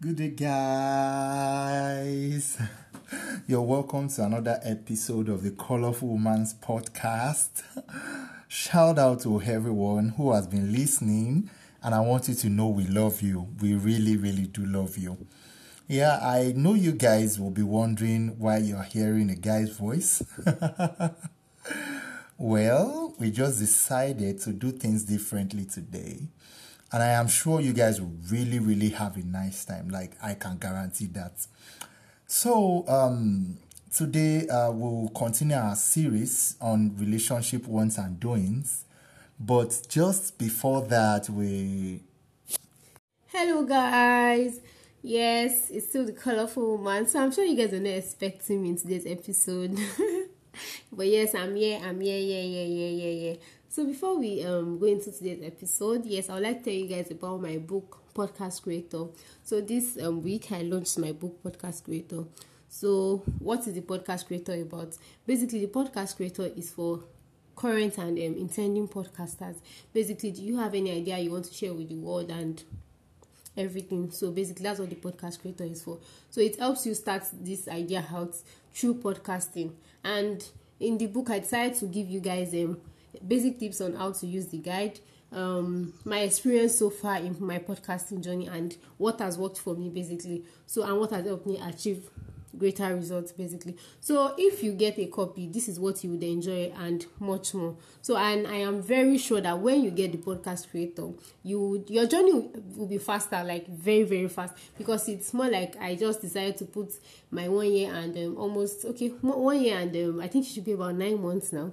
Good day, guys. You're welcome to another episode of the Colorful Woman's podcast. Shout out to everyone who has been listening, and I want you to know we love you. We really, really do love you. Yeah, I know you guys will be wondering why you're hearing a guy's voice. well, we just decided to do things differently today. And I am sure you guys will really, really have a nice time. Like, I can guarantee that. So, um, today uh, we'll continue our series on relationship wants and doings. But just before that, we. Hello, guys. Yes, it's still the colorful woman. So I'm sure you guys are not expecting me in today's episode. but yes, I'm here. I'm here. Yeah, yeah, yeah, yeah, yeah. So before we um go into today's episode, yes, I would like to tell you guys about my book Podcast Creator. So this um, week I launched my book Podcast Creator. So what is the Podcast Creator about? Basically, the Podcast Creator is for current and um, intending podcasters. Basically, do you have any idea you want to share with the world and everything? So basically, that's what the Podcast Creator is for. So it helps you start this idea out through podcasting. And in the book, I decided to give you guys um basic tips on how to use the guide um my experience so far in my podcasting journey and what has worked for me basically. So and what has helped me achieve greater results basically. So if you get a copy this is what you would enjoy and much more. So and i am very sure that when you get the podcast creator you your journey will be faster like very very fast. Because it's more like i just decided to put my one year and um, almost okay one year and um, i think it should be about nine months now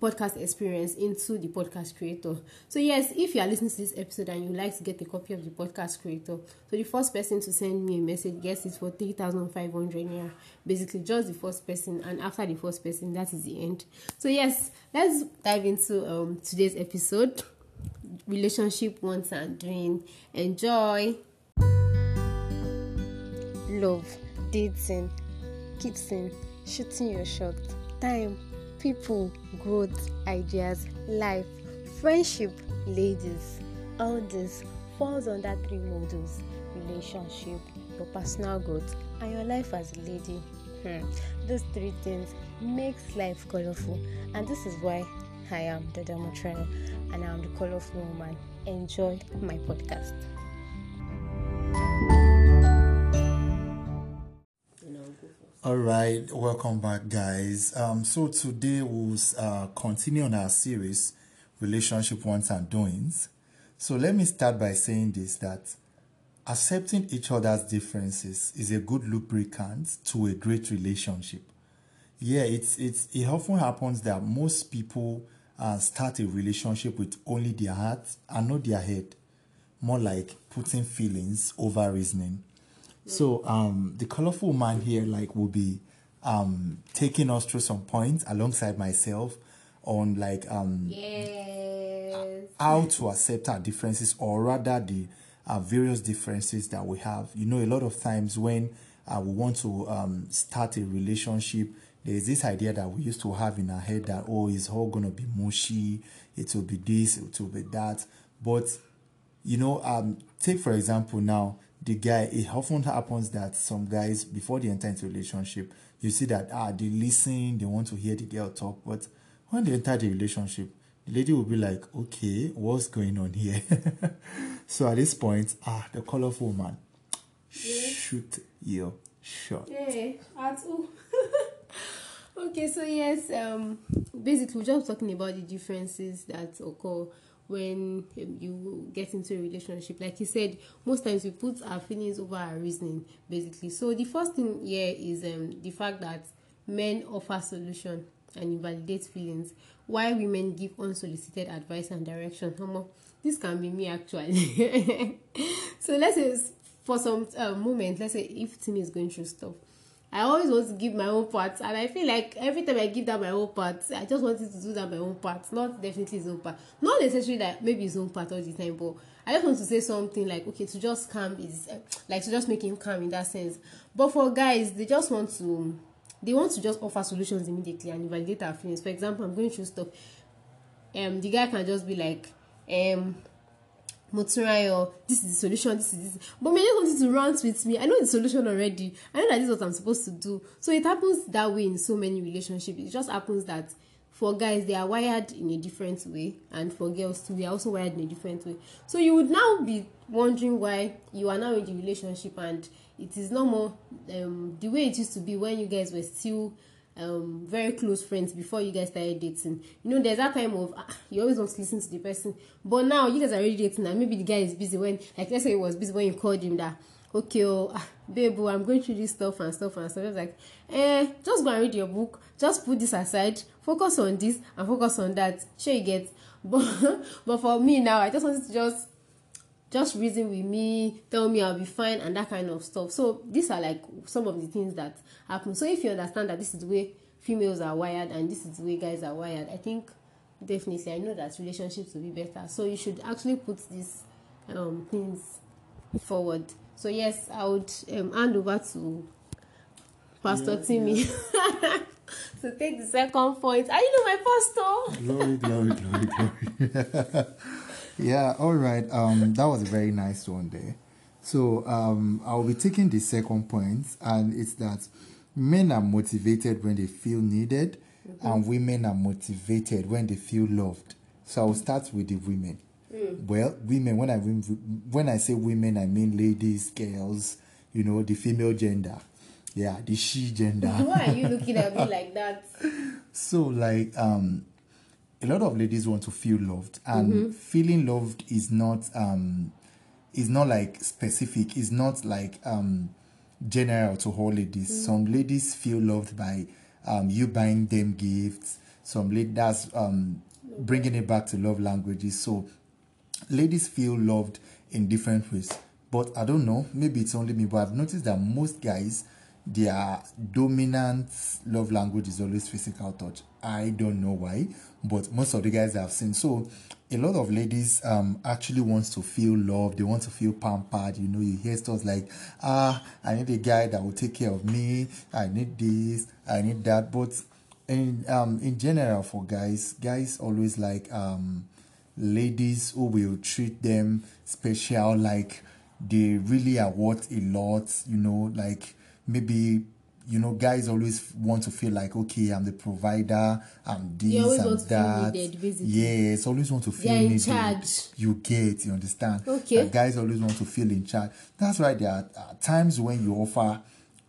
podcast experience into the podcast creator. So yes, if you are listening to this episode and you like to get a copy of the podcast creator, so the first person to send me a message gets it for three thousand five hundred naira. Basically, just the first person, and after the first person, that is the end. So yes, let's dive into um today's episode. Relationship wants and doing. Enjoy. Love, dating, kissing, shooting your shot, time people, growth, ideas, life, friendship, ladies. All this falls under three models relationship, your personal growth, and your life as a lady. Hmm. These three things makes life colorful, and this is why I am the Demotrainer and I am the colorful woman. Enjoy my podcast. All right, welcome back, guys. Um, so today we'll uh, continue on our series, relationship wants and doings. So let me start by saying this: that accepting each other's differences is a good lubricant to a great relationship. Yeah, it's it's it often happens that most people uh, start a relationship with only their heart and not their head, more like putting feelings over reasoning. So um, the colorful man here like will be um, taking us through some points alongside myself on like um, yes. how to accept our differences or rather the uh, various differences that we have. You know, a lot of times when uh, we want to um, start a relationship, there's this idea that we used to have in our head that oh, it's all gonna be mushy, it will be this, it will be that. But you know, um, take for example now the guy, it often happens that some guys, before they enter into a relationship, you see that ah, they listen, they want to hear the girl talk, but when they enter the relationship, the lady will be like, okay, what's going on here? so at this point, ah, the colorful man, yeah. shoot your shot. Yeah, at all. okay, so yes, um, basically, we're just talking about the differences that occur when um, you get into a relationship. Like you said, most times we put our feelings over our reasoning, basically. So the first thing here is um, the fact that men offer solution and invalidate feelings, while women give unsolicited advice and direction. This can be me actually. so let's say for some uh, moment, let's say if Tim is going through stuff, I always want to give my own part, and I feel like every time I give that my own part, I just wanted to do that my own part, not definitely his own part. Not necessarily that maybe his own part all the time, but I just want to say something like okay to just calm is like to just make him calm in that sense. But for guys, they just want to they want to just offer solutions immediately and invalidate our feelings. For example, I'm going through stuff. Um, the guy can just be like, um, Moturayo, this is the solution, this is this. But just wanted to rant with me. I know the solution already. I know that this is what I'm supposed to do. So it happens that way in so many relationships. It just happens that for guys, they are wired in a different way, and for girls too, they are also wired in a different way. So you would now be wondering why you are now in the relationship and it is no more um, the way it used to be when you guys were still um, very close friends before you guys started dating. You know, there's that time of ah, you always want to listen to the person, but now you guys are already dating, and maybe the guy is busy when, like, let's say he was busy when you called him that, okay, oh, ah, babe, oh, I'm going through this stuff and stuff and stuff. It's like, eh, just go and read your book, just put this aside, focus on this and focus on that. Sure, you get, but but for me now, I just wanted to just just reason with me, tell me I'll be fine, and that kind of stuff. So these are like some of the things that happen. So if you understand that this is the way females are wired and this is the way guys are wired, I think definitely I know that relationships will be better. So you should actually put these um, things forward. So yes, I would um, hand over to Pastor yeah, Timmy. Yeah. so take the second point. Are you know my pastor? Glory, glory, glory, glory. yeah, all right. Um, that was a very nice one there. So um, I'll be taking the second point, and it's that men are motivated when they feel needed, mm-hmm. and women are motivated when they feel loved. So I'll start with the women. Mm. Well, women. When I when I say women, I mean ladies, girls. You know, the female gender. Yeah, the she gender. Why are you looking at me like that? So, like, um, a lot of ladies want to feel loved, and mm-hmm. feeling loved is not um, is not like specific. It's not like um general to all ladies. Mm. Some ladies feel loved by um, you buying them gifts. Some ladies um, bringing it back to love languages. So ladies feel loved in different ways. But I don't know, maybe it's only me, but I've noticed that most guys, their dominant love language is always physical touch. I don't know why, but most of the guys I've seen. So a lot of ladies um actually wants to feel loved. They want to feel pampered. You know you hear stuff like ah i need a guy that will take care of me. I need this. I need that. But in um in general for guys guys always like um ladies who will treat them special. Like they really are worth a lot you know like maybe you know, guys always want to feel like, okay, I'm the provider, I'm this, I'm that. Needed, yes, always want to feel They're in needed. charge. You get, you understand? Okay. Guys always want to feel in charge. That's why there are times when you offer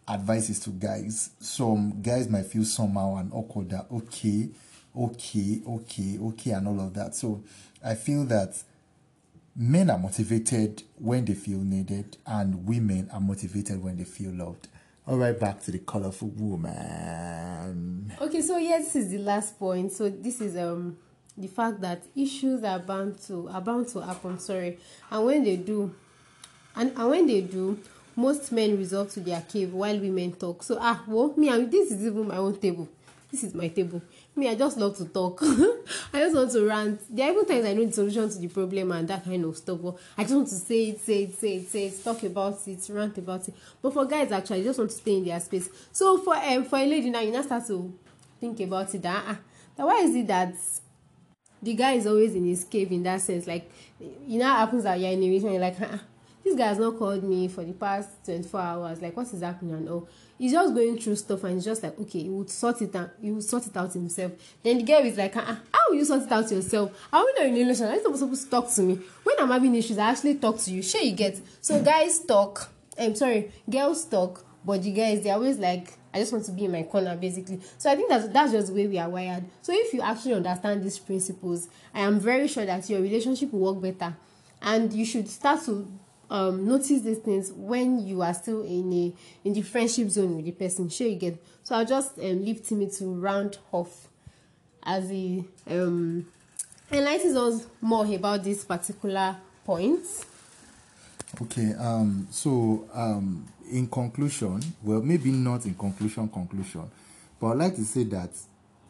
advices to guys. Some guys might feel somehow and awkward that, okay, okay, okay, okay, and all of that. So I feel that men are motivated when they feel needed, and women are motivated when they feel loved. All right, back to the colorful woman. Okay, so yeah, this is the last point. So this is um the fact that issues are bound to are bound to happen. Sorry, and when they do, and, and when they do, most men resort to their cave while women talk. So ah, well, me and this is even my own table. This is my table. Me i just love to talk. I just want to rant. There are even times i know the solution to the problem and that kind of stuff but i just want to say it say it say it say it talk about it rant about it. But for guys actually just want to stay in their space. So for um for a lady now you now start to think about it that ah that why is it that the guy is always in his cave in that sense? Like you know happens that you're in a relationship like ah this guy has not called me for the past 24 hours. Like what is happening and all? He's just going through stuff and he's just like okay he would sort it out he would sort it out himself. Then the girl is like uh, how will you sort it out yourself? Are we not in a relationship? Are you supposed to talk to me? When i'm having issues i actually talk to you. Sure you get. So guys talk i'm sorry girls talk but the guys they're always like I just want to be in my corner basically. So I think that's that's just the way we are wired. So if you actually understand these principles, I am very sure that your relationship will work better. And you should start to um, notice these things when you are still in a in the friendship zone with the person. Sure, you get. So I'll just um, leave Timmy to round off as he um, enlightens us more about this particular point. Okay. Um. So um. In conclusion, well, maybe not in conclusion, conclusion, but I'd like to say that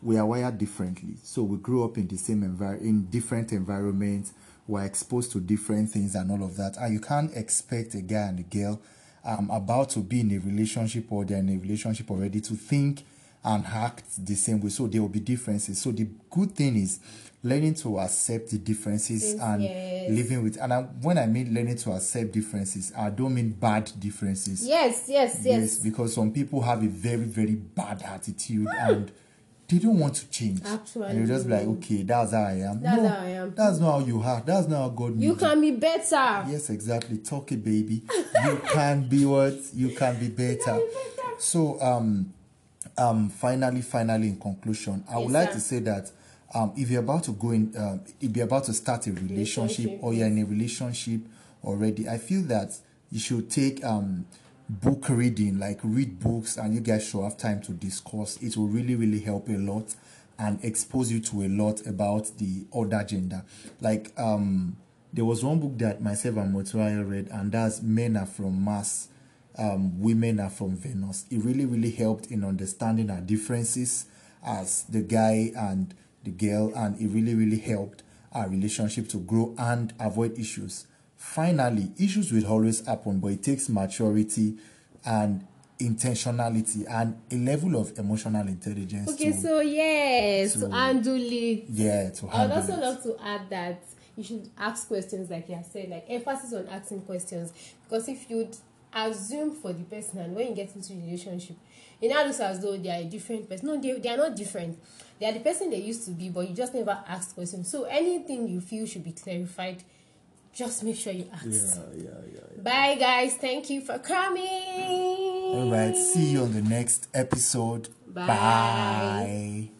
we are wired differently. So we grew up in the same environment, in different environments we're exposed to different things and all of that. And you can't expect a guy and a girl um, about to be in a relationship or they're in a relationship already to think and act the same way. So there will be differences. So the good thing is learning to accept the differences Yes, and yes. living with. And I, when I mean learning to accept differences, I don't mean bad differences. Yes, yes, yes. because some people have a very, very bad attitude and they don't want to change. Actually. and you're just like, okay, that's how I am. That's no, how I am. That's not how you are. That's not how God You can be better. Yes, exactly. Talk it, baby. You can be what? You can be better. So, um, um, finally, finally, in conclusion, I would like sir. to say that um, if you're about to go in, um, if you're about to start a relationship, Relationship, or you're in a relationship already, I feel that you should take um, book reading, like read books, and you guys should have time to discuss. It will really, really help a lot and expose you to a lot about the other gender. Like, um, there was one book that myself and Moturayo read, and that's Men Are From Mars um, women are from Venus. It really, really helped in understanding our differences as the guy and the girl, and it really, really helped our relationship to grow and avoid issues. Finally, issues will always happen, but it takes maturity and intentionality and a level of emotional intelligence. Okay, to, so yes, to- to handle it. yeah, to handle. I would also it. love to add that you should ask questions like you have said, like emphasis on asking questions. Because if you'd assume for the person and when you get into a relationship, it now looks as though they are a different person. No, they, they are not different. They are the person they used to be, but you just never asked questions. So anything you feel should be clarified. Just make sure you ask. yeah, yeah, yeah. Bye guys. Thank you for coming. All right, see you on the next episode. Bye. Bye.